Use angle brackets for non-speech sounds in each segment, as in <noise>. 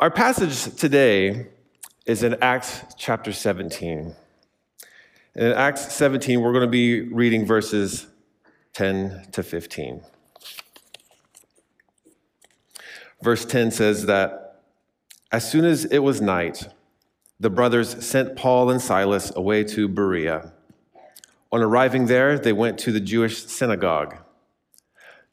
Our passage today is in Acts chapter 17. And in Acts 17, we're going to be reading verses 10 to 15. Verse 10 says that as soon as it was night, the brothers sent Paul and Silas away to Berea. On arriving there, they went to the Jewish synagogue.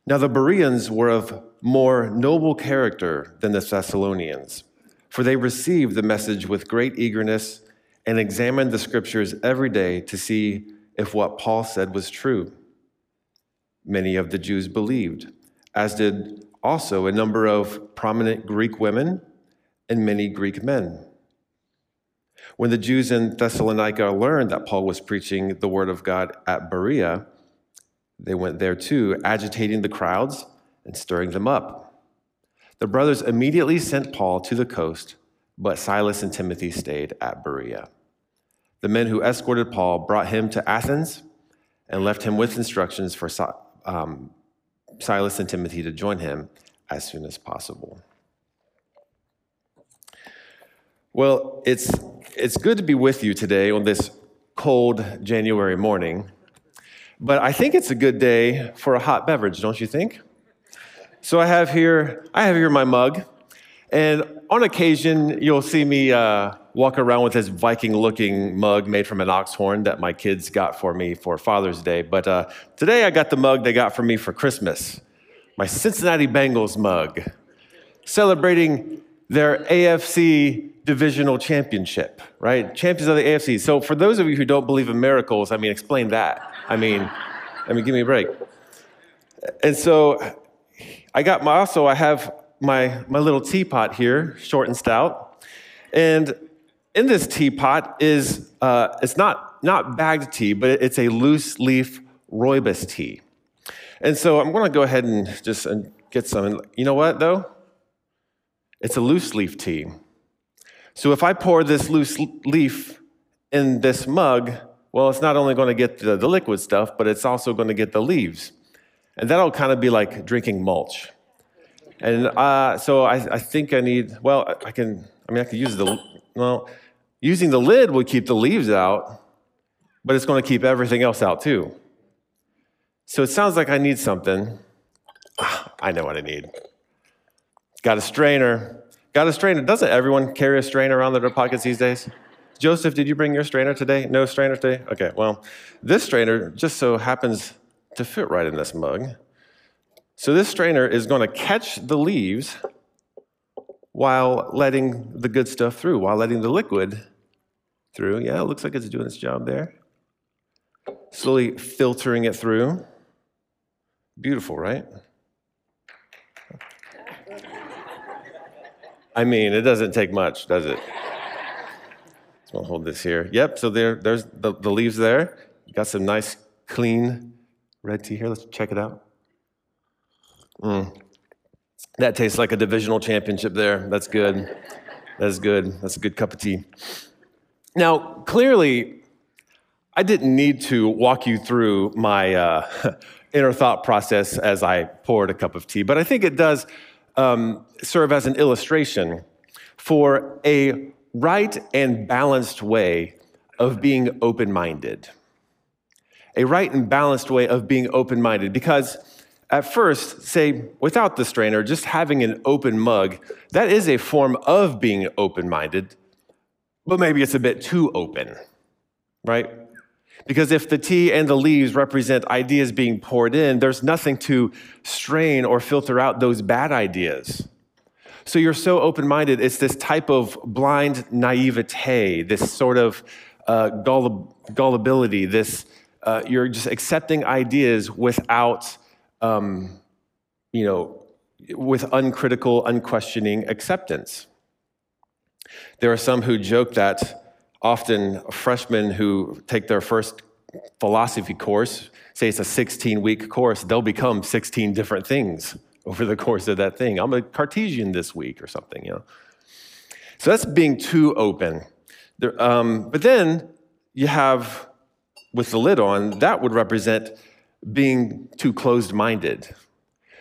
Now, the Bereans were of more noble character than the Thessalonians, for they received the message with great eagerness and examined the scriptures every day to see if what Paul said was true. Many of the Jews believed, as did also a number of prominent Greek women and many Greek men. When the Jews in Thessalonica learned that Paul was preaching the word of God at Berea, they went there too, agitating the crowds and stirring them up. The brothers immediately sent Paul to the coast, but Silas and Timothy stayed at Berea. The men who escorted Paul brought him to Athens and left him with instructions for um, Silas and Timothy to join him as soon as possible. Well, it's, it's good to be with you today on this cold January morning, but I think it's a good day for a hot beverage, don't you think? So I have here, I have here my mug, and on occasion you'll see me uh, walk around with this Viking-looking mug made from an ox horn that my kids got for me for Father's Day. But uh, today I got the mug they got for me for Christmas, my Cincinnati Bengals mug, celebrating their AFC divisional championship, right? Champions of the AFC. So for those of you who don't believe in miracles, I mean, explain that. I mean, I mean, give me a break. And so I got my, also, I have my, my little teapot here, short and stout. And in this teapot is, uh, it's not, not bagged tea, but it's a loose leaf rooibos tea. And so I'm going to go ahead and just and get some. And You know what, though? It's a loose leaf tea. So if I pour this loose leaf in this mug, well, it's not only going to get the, the liquid stuff, but it's also going to get the leaves. And that'll kind of be like drinking mulch. And uh, so I, I, think I need, well, I can, I mean, I could use the, well, using the lid would keep the leaves out, but it's going to keep everything else out too. So it sounds like I need something. <sighs> I know what I need. Got a strainer. Got a strainer. Doesn't everyone carry a strainer around their pockets these days? Joseph, did you bring your strainer today? No strainer today? Okay, well, this strainer just so happens to fit right in this mug. So this strainer is going to catch the leaves while letting the good stuff through, while letting the liquid through. Yeah, it looks like it's doing its job there. Slowly filtering it through. Beautiful, right? I mean, it doesn't take much, does it? I'll hold this here. Yep, so there, there's the, the leaves there. Got some nice, clean red tea here. Let's check it out. Mm. That tastes like a divisional championship there. That's good. That's good. That's a good cup of tea. Now, clearly, I didn't need to walk you through my uh, <laughs> inner thought process as I poured a cup of tea, but I think it does um, serve as an illustration for a right and balanced way of being open minded. A right and balanced way of being open minded. Because at first, say, without the strainer, just having an open mug, that is a form of being open minded, but maybe it's a bit too open, right? Because if the tea and the leaves represent ideas being poured in, there's nothing to strain or filter out those bad ideas. So you're so open minded, it's this type of blind naivete, this sort of uh, gullibility, this, uh, you're just accepting ideas without, um, you know, with uncritical, unquestioning acceptance. There are some who joke that often freshmen who take their first philosophy course, say it's a 16 week course, they'll become 16 different things over the course of that thing. I'm a Cartesian this week or something, you know. So that's being too open. There, um, but then you have, with the lid on, that would represent being too closed minded.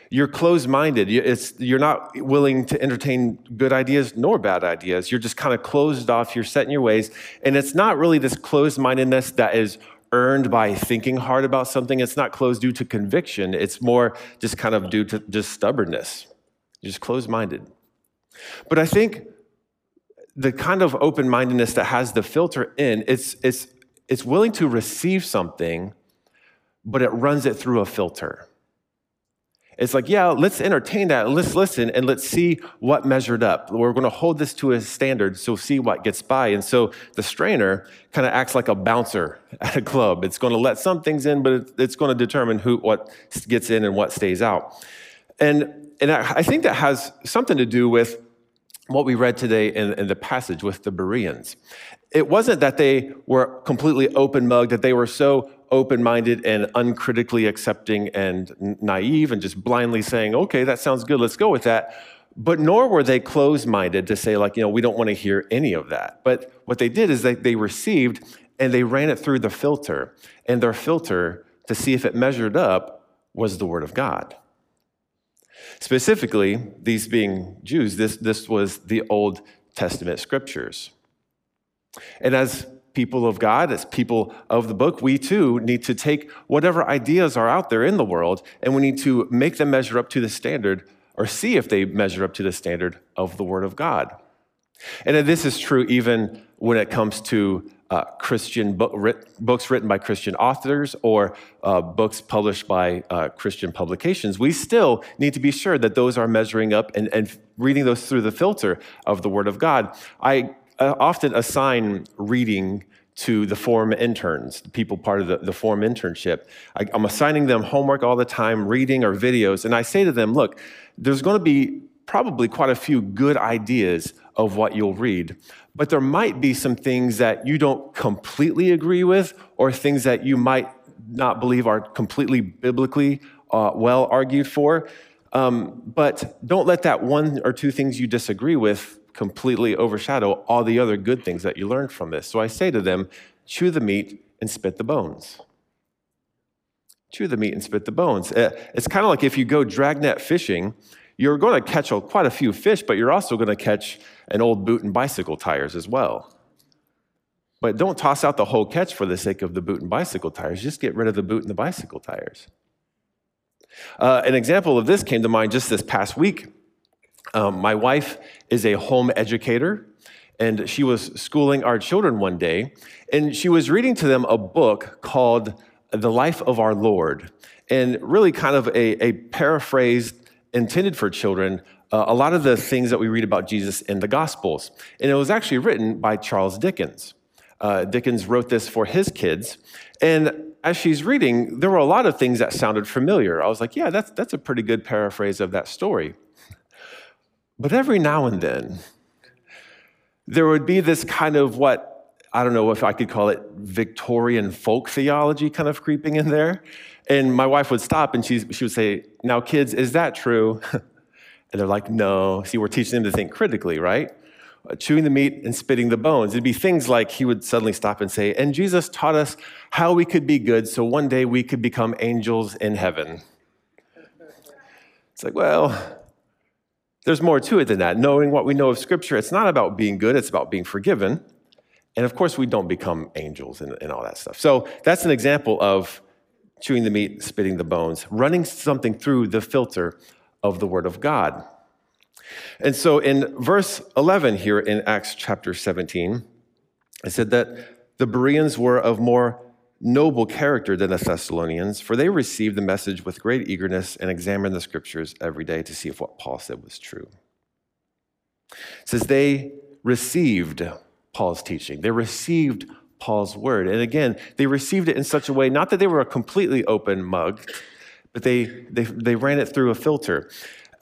You're closed minded. You're not willing to entertain good ideas nor bad ideas. You're just kind of closed off. You're set in your ways. And it's not really this closed mindedness that is earned by thinking hard about something. It's not closed due to conviction. It's more just kind of due to just stubbornness. You're just closed minded. But I think the kind of open mindedness that has the filter in, it's, it's, it's willing to receive something, but it runs it through a filter. It's like, yeah, let's entertain that. Let's listen and let's see what measured up. We're going to hold this to a standard, so see what gets by. And so the strainer kind of acts like a bouncer <laughs> at a club. It's going to let some things in, but it's going to determine who what gets in and what stays out. And and I think that has something to do with what we read today in, in the passage with the Bereans. It wasn't that they were completely open mugged, that they were so open minded and uncritically accepting and naive and just blindly saying, okay, that sounds good, let's go with that. But nor were they closed minded to say, like, you know, we don't want to hear any of that. But what they did is they, they received and they ran it through the filter. And their filter to see if it measured up was the Word of God. Specifically, these being Jews, this, this was the Old Testament scriptures. And as people of God, as people of the book, we too need to take whatever ideas are out there in the world and we need to make them measure up to the standard or see if they measure up to the standard of the Word of God. And this is true even when it comes to uh, Christian book, writ, books written by Christian authors or uh, books published by uh, Christian publications. We still need to be sure that those are measuring up and, and reading those through the filter of the Word of God. I often assign reading to the form interns, the people part of the, the form internship. I, I'm assigning them homework all the time, reading or videos, and I say to them, look, there's going to be probably quite a few good ideas of what you'll read, but there might be some things that you don't completely agree with or things that you might not believe are completely biblically uh, well argued for. Um, but don't let that one or two things you disagree with completely overshadow all the other good things that you learned from this. So I say to them, chew the meat and spit the bones. Chew the meat and spit the bones. Uh, it's kind of like if you go dragnet fishing, you're going to catch quite a few fish, but you're also going to catch an old boot and bicycle tires as well. But don't toss out the whole catch for the sake of the boot and bicycle tires. Just get rid of the boot and the bicycle tires. Uh, an example of this came to mind just this past week. Um, my wife is a home educator, and she was schooling our children one day, and she was reading to them a book called The Life of Our Lord, and really kind of a, a paraphrased, intended for children, uh, a lot of the things that we read about Jesus in the Gospels. And it was actually written by Charles Dickens. Uh, Dickens wrote this for his kids, and as she's reading, there were a lot of things that sounded familiar. I was like, yeah, that's, that's a pretty good paraphrase of that story. But every now and then, there would be this kind of what I don't know if I could call it Victorian folk theology kind of creeping in there. And my wife would stop and she, she would say, Now, kids, is that true? <laughs> And they're like, No. See, we're teaching them to think critically, right? Uh, chewing the meat and spitting the bones. It'd be things like he would suddenly stop and say, And Jesus taught us how we could be good so one day we could become angels in heaven. It's like, well, there's more to it than that. Knowing what we know of Scripture, it's not about being good, it's about being forgiven. And of course, we don't become angels and, and all that stuff. So that's an example of chewing the meat, spitting the bones, running something through the filter of the Word of God. And so in verse 11 here in Acts chapter 17, it said that the Bereans were of more noble character than the Thessalonians, for they received the message with great eagerness and examined the scriptures every day to see if what Paul said was true. It says they received Paul's teaching, they received Paul's word. And again, they received it in such a way, not that they were a completely open mug, but they, they, they ran it through a filter.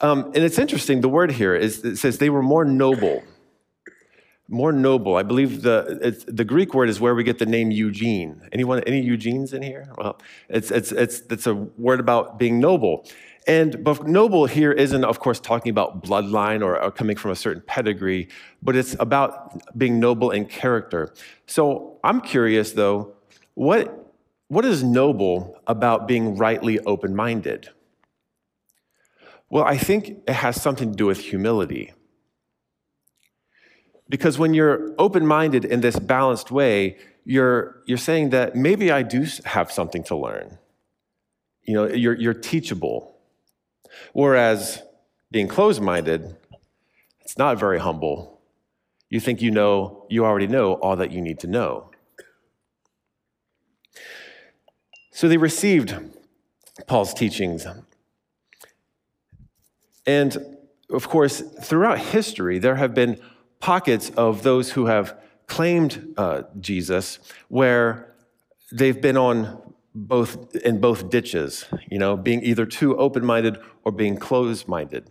Um, and it's interesting, the word here is it says they were more noble more noble. I believe the the Greek word is where we get the name Eugene. Anyone, any Eugenes in here? Well, it's it's it's it's a word about being noble. And but noble here isn't, of course, talking about bloodline or, or coming from a certain pedigree, but it's about being noble in character. So I'm curious, though, what what is noble about being rightly open-minded? Well, I think it has something to do with humility. Because when you're open minded in this balanced way, you're, you're saying that maybe I do have something to learn. You know, you're, you're teachable. Whereas being closed minded, it's not very humble. You think you know, you already know all that you need to know. So they received Paul's teachings. And of course, throughout history, there have been pockets of those who have claimed uh, Jesus where they've been on both in both ditches, you know, being either too open-minded or being closed-minded.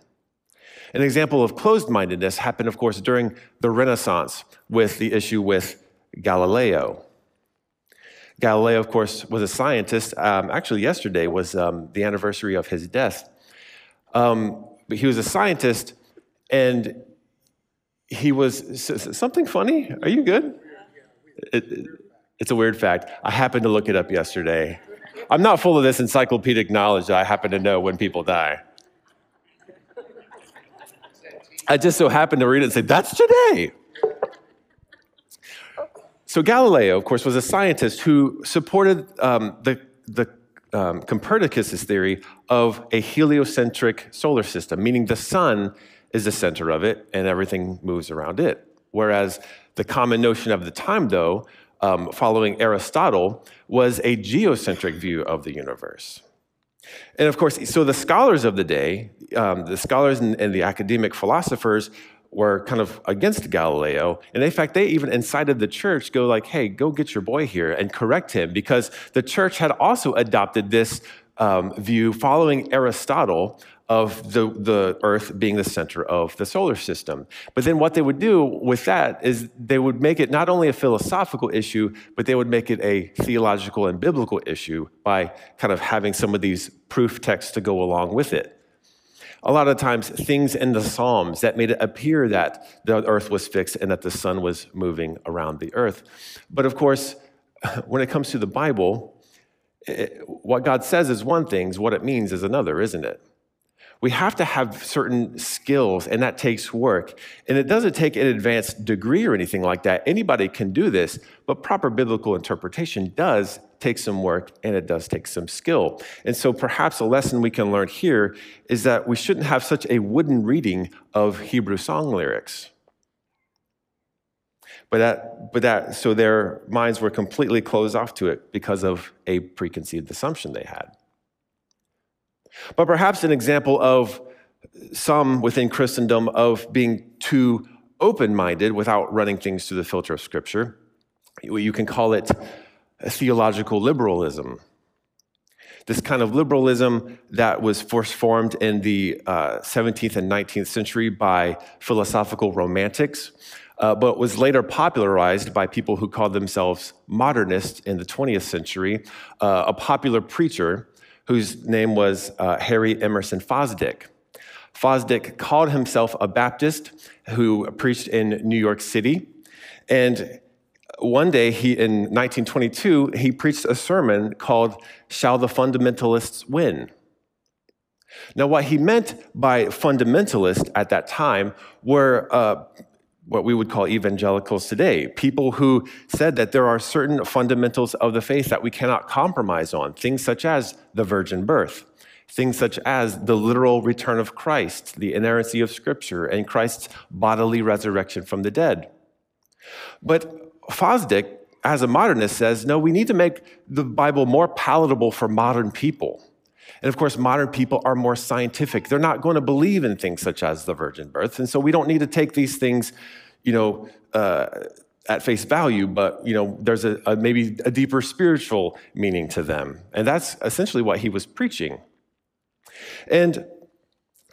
An example of closed-mindedness happened, of course, during the Renaissance with the issue with Galileo. Galileo, of course, was a scientist. Um, actually, yesterday was um, the anniversary of his death. Um, but he was a scientist, and he was something funny. Are you good? It, it's a weird fact. I happened to look it up yesterday. I'm not full of this encyclopedic knowledge that I happen to know when people die. I just so happened to read it and say, that's today. So, Galileo, of course, was a scientist who supported um, the, the um, Copernicus' theory of a heliocentric solar system, meaning the sun is the center of it and everything moves around it. Whereas the common notion of the time, though, um, following Aristotle, was a geocentric view of the universe. And of course, so the scholars of the day, um, the scholars and, and, the academic philosophers were kind of against Galileo. And in fact, they even incited the church, go like, hey, go get your boy here and correct him, because the church had also adopted this um, view following Aristotle of the, the Earth being the center of the solar system. But then what they would do with that is they would make it not only a philosophical issue, but they would make it a theological and biblical issue by kind of having some of these proof texts to go along with it. A lot of times, things in the Psalms that made it appear that the earth was fixed and that the sun was moving around the earth. But of course, <laughs> when it comes to the Bible, it, what God says is one thing, what it means is another, isn't it? We have to have certain skills, and that takes work. And it doesn't take an advanced degree or anything like that. Anybody can do this, but proper biblical interpretation does take some work and it does take some skill. And so perhaps a lesson we can learn here is that we shouldn't have such a wooden reading of Hebrew song lyrics. But that, but that, so their minds were completely closed off to it because of a preconceived assumption they had. But perhaps an example of some within Christendom of being too open minded without running things through the filter of Scripture. You can call it theological liberalism. This kind of liberalism that was first formed in the uh, 17th and 19th century by philosophical romantics, uh, but was later popularized by people who called themselves modernists in the 20th century. Uh, a popular preacher whose name was uh, Harry Emerson Fosdick. Fosdick called himself a Baptist who preached in New York City. And one day, he, in 1922, he preached a sermon called Shall the Fundamentalists Win? Now, what he meant by fundamentalist at that time were uh, what we would call evangelicals today, people who said that there are certain fundamentals of the faith that we cannot compromise on, things such as the virgin birth, things such as the literal return of Christ, the inerrancy of Scripture, and Christ's bodily resurrection from the dead. But Fosdick, as a modernist, says no, we need to make the Bible more palatable for modern people. And of course, modern people are more scientific. They're not going to believe in things such as the virgin birth. And so we don't need to take these things, you know, uh, at face value, but you know, there's a, a, maybe a deeper spiritual meaning to them. And that's essentially what he was preaching. And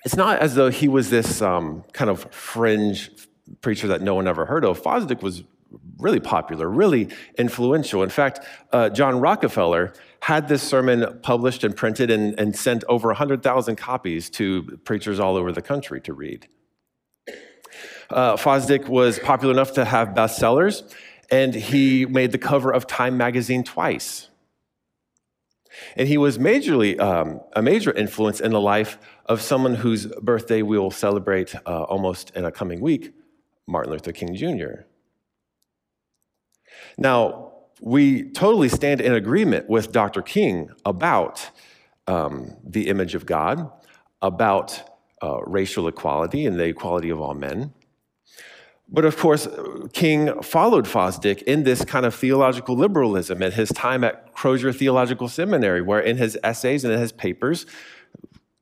it's not as though he was this um, kind of fringe preacher that no one ever heard of. Fosdick was really popular, really influential. In fact, uh, John Rockefeller had this sermon published and printed and, and sent over 100,000 copies to preachers all over the country to read. Uh, Fosdick was popular enough to have bestsellers, and he made the cover of Time magazine twice. And he was majorly um, a major influence in the life of someone whose birthday we will celebrate uh, almost in a coming week, Martin Luther King Jr. Now, we totally stand in agreement with Dr. King about um, the image of God, about uh, racial equality and the equality of all men. But of course, King followed Fosdick in this kind of theological liberalism at his time at Crozer Theological Seminary, where in his essays and in his papers,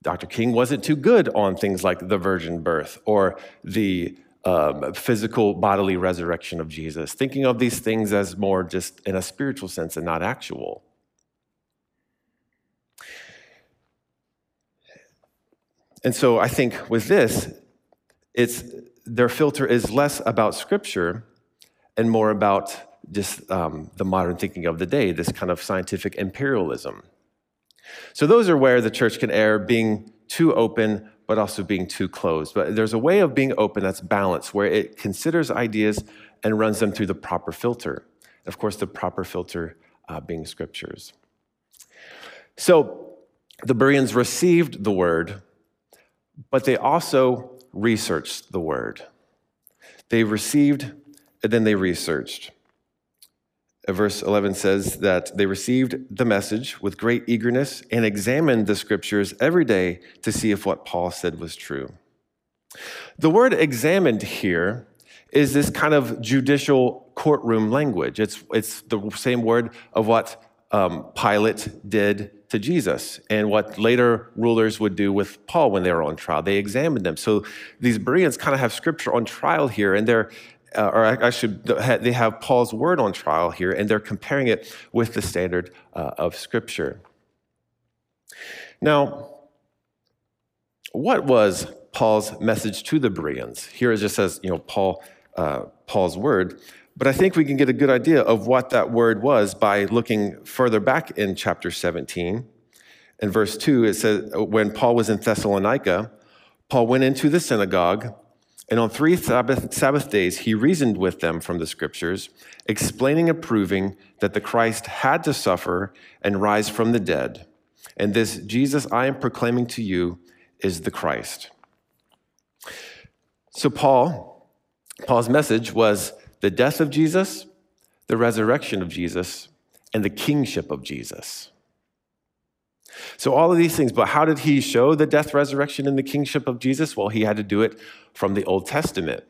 Dr. King wasn't too good on things like the virgin birth or the um, physical bodily resurrection of Jesus, thinking of these things as more just in a spiritual sense and not actual. And so I think with this, it's their filter is less about scripture and more about just um, the modern thinking of the day, this kind of scientific imperialism. So those are where the church can err, being too open, but also being too closed. But there's a way of being open that's balanced, where it considers ideas and runs them through the proper filter. Of course, the proper filter uh, being scriptures. So the Bereans received the word, but they also researched the word. They received and then they researched. Uh, verse 11 says that they received the message with great eagerness and examined the scriptures every day to see if what Paul said was true. The word examined here is this kind of judicial courtroom language. It's, it's the same word of what um, Pilate did to Jesus and what later rulers would do with Paul when they were on trial. They examined them. So these Bereans kind of have scripture on trial here, and they're uh, or should—they have Paul's word on trial here, and they're comparing it with the standard uh, of Scripture. Now, what was Paul's message to the Bereans? Here it just says, you know, Paul, uh, Paul's word. But I think we can get a good idea of what that word was by looking further back in chapter 17. In verse 2, it says, When Paul was in Thessalonica, Paul went into the synagogue, and on three Sabbath, Sabbath days he reasoned with them from the scriptures, explaining and proving that the Christ had to suffer and rise from the dead. And this Jesus I am proclaiming to you is the Christ. So, Paul, Paul's message was the death of Jesus, the resurrection of Jesus, and the kingship of Jesus. So, all of these things, but how did he show the death, resurrection, and the kingship of Jesus? Well, he had to do it from the Old Testament.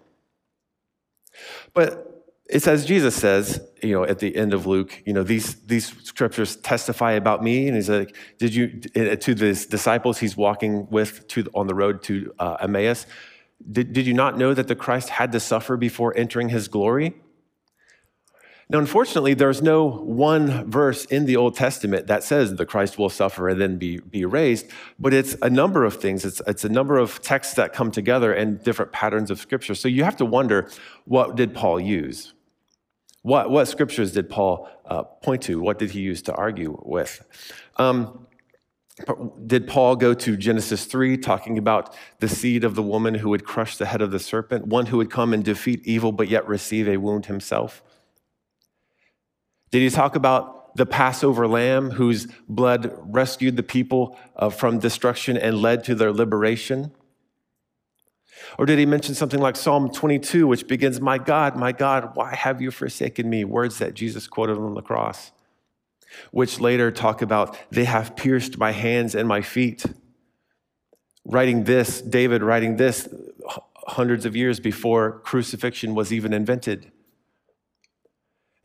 But it's as Jesus says, you know, at the end of Luke, you know, these, these scriptures testify about me. And he's like, did you, eh, to the disciples he's walking with to, on the road to uh, Emmaus, did, did you not know that the Christ had to suffer before entering his glory? Now, unfortunately, there's no one verse in the Old Testament that says the Christ will suffer and then be, be raised, but it's a number of things. It's, it's a number of texts that come together and different patterns of Scripture. So you have to wonder what did Paul use? What, what scriptures did Paul uh, point to? What did he use to argue with? Um, did Paul go to Genesis 3, talking about the seed of the woman who would crush the head of the serpent, one who would come and defeat evil but yet receive a wound himself? Did he talk about the Passover lamb whose blood rescued the people uh, from destruction and led to their liberation? Or did he mention something like Psalm 22, which begins, My God, my God, why have you forsaken me? Words that Jesus quoted on the cross which later talk about, they have pierced my hands and my feet. Writing this, David writing this hundreds of years before crucifixion was even invented.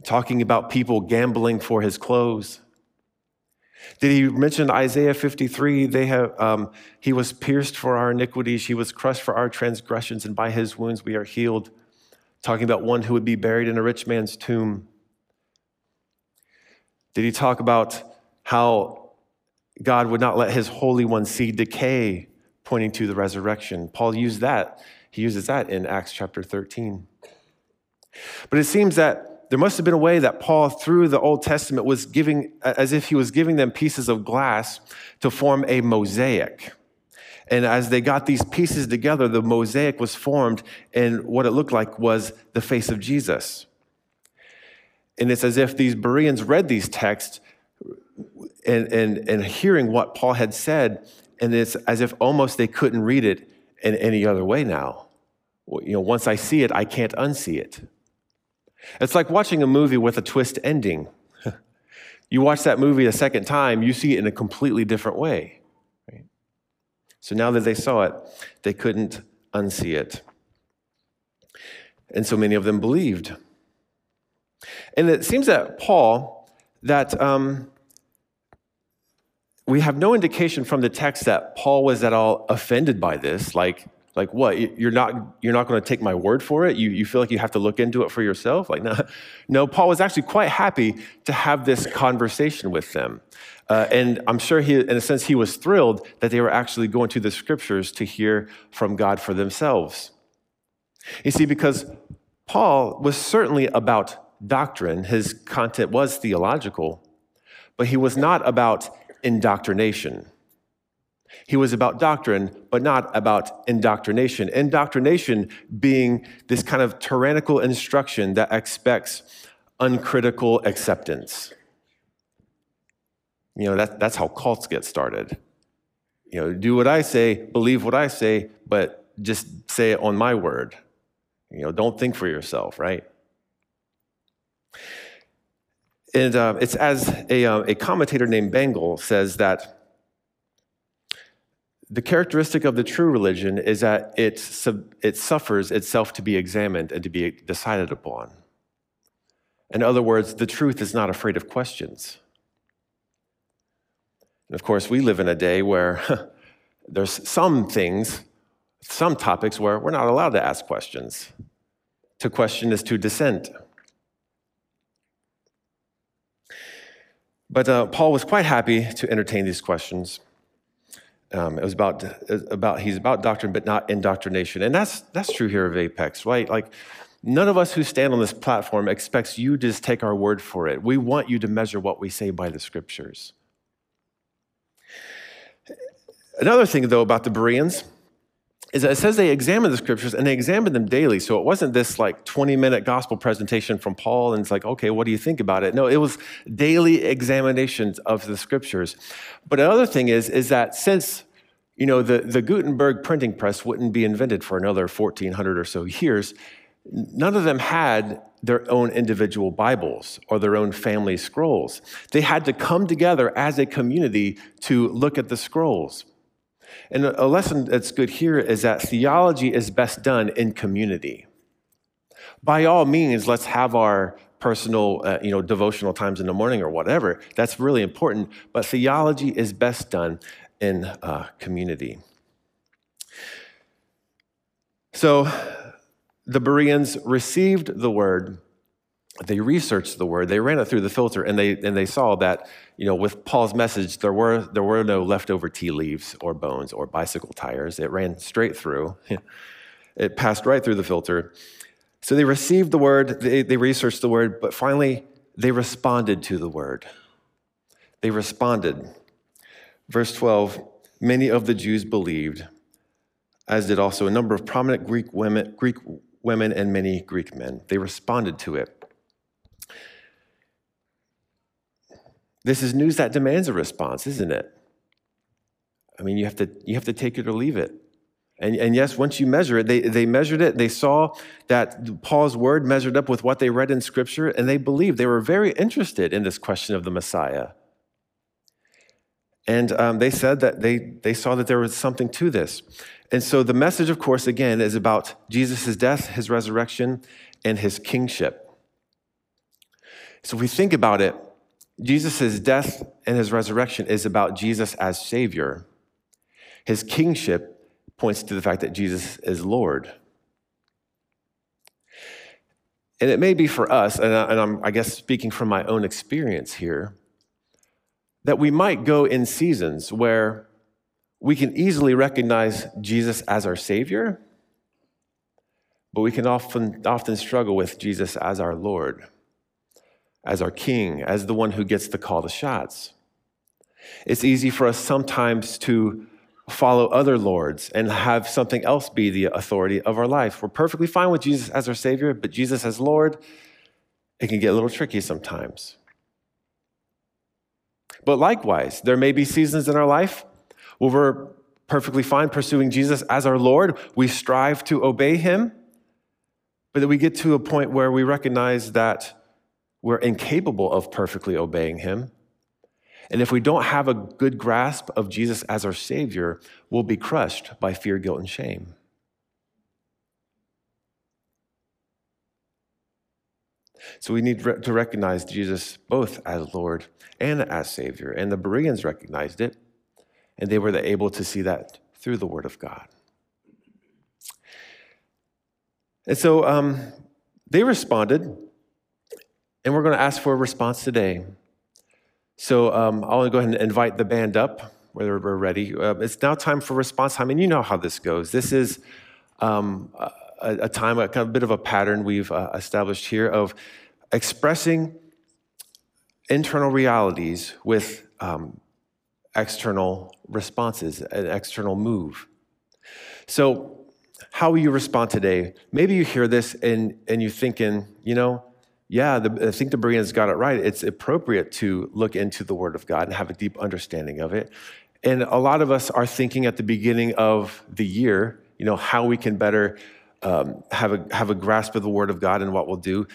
Talking about people gambling for his clothes. Did he mention Isaiah 53? They have, um, he was pierced for our iniquities, he was crushed for our transgressions, and by his wounds we are healed. Talking about one who would be buried in a rich man's tomb. Did he talk about how God would not let his Holy One see decay, pointing to the resurrection? Paul used that. He uses that in Acts chapter 13. But it seems that there must have been a way that Paul, through the Old Testament, was giving, as if he was giving them pieces of glass to form a mosaic. And as they got these pieces together, the mosaic was formed, and what it looked like was the face of Jesus. And it's as if these Bereans read these texts and, and, and hearing what Paul had said, and it's as if almost they couldn't read it in any other way now. You know, once I see it, I can't unsee it. It's like watching a movie with a twist ending. <laughs> you watch that movie a second time, you see it in a completely different way. Right? So now that they saw it, they couldn't unsee it. And so many of them believed. And it seems that Paul, that um, we have no indication from the text that Paul was at all offended by this. Like, like what? You're not, you're not going to take my word for it? You, you feel like you have to look into it for yourself? Like, <laughs> no. No, Paul was actually quite happy to have this conversation with them. Uh, and I'm sure he, in a sense, he was thrilled that they were actually going to the scriptures to hear from God for themselves. You see, because Paul was certainly about doctrine, his content was theological, but he was not about indoctrination. He was about doctrine, but not about indoctrination. Indoctrination being this kind of tyrannical instruction that expects uncritical acceptance. You know, that, that's how cults get started. You know, do what I say, believe what I say, but just say it on my word. You know, don't think for yourself, right? And uh, it's as a, uh, a commentator named Bengel says that the characteristic of the true religion is that it, sub- it suffers itself to be examined and to be decided upon. In other words, the truth is not afraid of questions. And of course, we live in a day where <laughs> there's some things, some topics where we're not allowed to ask questions. To question is to dissent. But uh, Paul was quite happy to entertain these questions. Um, it was about, about he's about doctrine, but not indoctrination, and that's that's true here of Apex, right? Like none of us who stand on this platform expects you to just take our word for it. We want you to measure what we say by the scriptures. Another thing, though, about the Bereans is that it says they examined the scriptures and they examined them daily. So it wasn't this like 20 minute gospel presentation from Paul and it's like, okay, what do you think about it? No, it was daily examinations of the scriptures. But another thing is, is that since you know the, the Gutenberg printing press wouldn't be invented for another 1400 or so years, none of them had their own individual Bibles or their own family scrolls. They had to come together as a community to look at the scrolls. And a lesson that's good here is that theology is best done in community. By all means, let's have our personal, uh, you know, devotional times in the morning or whatever. That's really important. But theology is best done in uh, community. So the Bereans received the word they researched the word, they ran it through the filter, and they, and they saw that, you know, with Paul's message, there were, there were no leftover tea leaves or bones or bicycle tires. It ran straight through. <laughs> it passed right through the filter. So they received the word, they, they researched the word, but finally they responded to the word. They responded. Verse 12 Many of the Jews believed, as did also a number of prominent Greek women, Greek women and many Greek men. They responded to it. This is news that demands a response, isn't it? I mean, you have to, you have to take it or leave it. And, and yes, once you measure it, they, they measured it. They saw that Paul's word measured up with what they read in Scripture, and they believed. They were very interested in this question of the Messiah. And um, they said that they, they saw that there was something to this. And so the message, of course, again, is about Jesus' death, his resurrection, and his kingship. So if we think about it, Jesus' death and his resurrection is about Jesus as Savior. His kingship points to the fact that Jesus is Lord. And it may be for us, and, I, am I guess speaking from my own experience here, that we might go in seasons where we can easily recognize Jesus as our Savior, but we can often, often struggle with Jesus as our Lord as our king, as the one who gets to call the shots. It's easy for us sometimes to follow other lords and have something else be the authority of our life. We're perfectly fine with Jesus as our Savior, but Jesus as Lord, it can get a little tricky sometimes. But likewise, there may be seasons in our life Well, we're perfectly fine pursuing Jesus as our Lord. We strive to obey him, but then we get to a point where we recognize that we're incapable of perfectly obeying him. And if we don't have a good grasp of Jesus as our Savior, we'll be crushed by fear, guilt, and shame. So we need to recognize Jesus both as Lord and as Savior. And the Bereans recognized it, and they were able to see that through the Word of God. And so um, they responded, and we're going to ask for a response today. So um, I'll go ahead and invite the band up whether we're ready. Uh, it's now time for response time, and you know how this goes. This is um, a, a, time, a kind of bit of a pattern we've uh, established here of expressing internal realities with um, external responses, an external move. So, how will you respond today? Maybe you hear this and, and you're thinking, you know, yeah, the, I think the Bereans got it right. It's appropriate to look into the Word of God and have a deep understanding of it. And a lot of us are thinking at the beginning of the year, you know, how we can better um, have, a, have a grasp of the Word of God and what we'll do.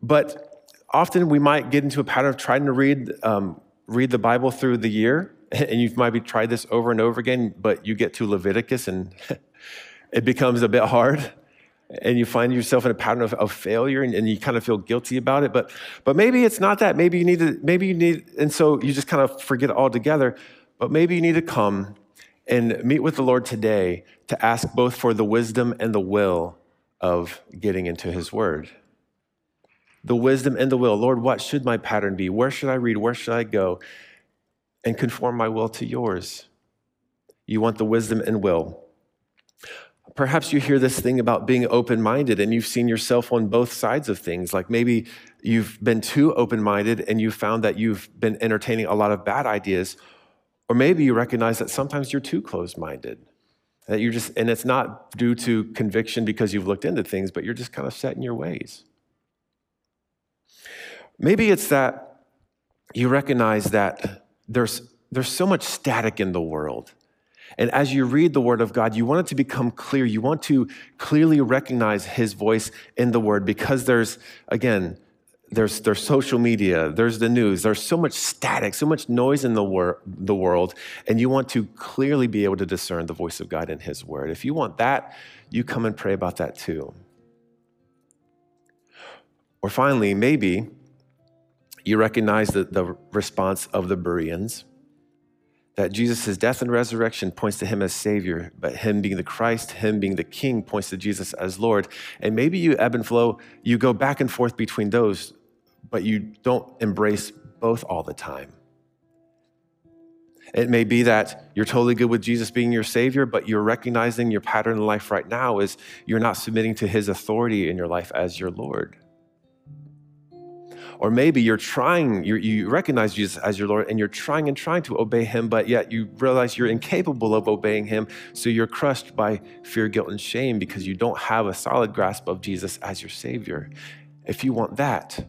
But often we might get into a pattern of trying to read, um, read the Bible through the year. <laughs> And you've maybe tried this over and over again, but you get to Leviticus and <laughs> it becomes a bit hard and you find yourself in a pattern of, of failure and, and, you kind of feel guilty about it but but maybe it's not that. Maybe you need to maybe you need and so you just kind of forget it altogether but maybe you need to come and meet with the lord today to ask both for the wisdom and the will of getting into his word. The wisdom and the will. Lord what should my pattern be? Where should i read? Where should i go? And conform my will to yours. You want the wisdom and will Perhaps you hear this thing about being open minded and you've seen yourself on both sides of things. Like maybe you've been too open minded and you found that you've been entertaining a lot of bad ideas. Or maybe you recognize that sometimes you're too closed minded. That you're just, and it's not due to conviction because you've looked into things, but you're just kind of set in your ways. Maybe it's that you recognize that there's, there's so much static in the world and as you read the Word of God, you want it to become clear. You want to clearly recognize His voice in the Word because there's, again, there's, there's social media, there's the news, there's so much static, so much noise in the, wor- the world, and you want to clearly be able to discern the voice of God in His Word. If you want that, you come and pray about that too. Or finally, maybe you recognize the, the response of the Bereans that Jesus' death and resurrection points to him as Savior, but him being the Christ, him being the King, points to Jesus as Lord. And maybe you ebb and flow, you go back and forth between those, but you don't embrace both all the time. It may be that you're totally good with Jesus being your Savior, but you're recognizing your pattern in life right now is you're not submitting to His authority in your life as your Lord. Or maybe you're trying, you you recognize Jesus as your Lord and you're trying and trying to obey him, but yet you realize you're incapable of obeying him. So you're crushed by fear, guilt, and shame because you don't have a solid grasp of Jesus as your Savior. If you want that,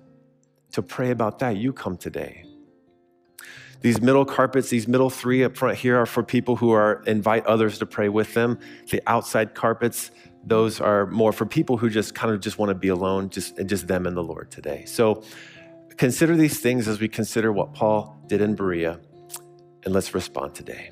to pray about that, you come today. These middle carpets, these middle three up front here are for people who are invite others to pray with them. The outside carpets, those are more for people who just kind of just want to be alone, just just them and the Lord today. So Consider these things as we consider what Paul did in Berea, and let's respond today.